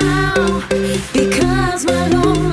now because my home.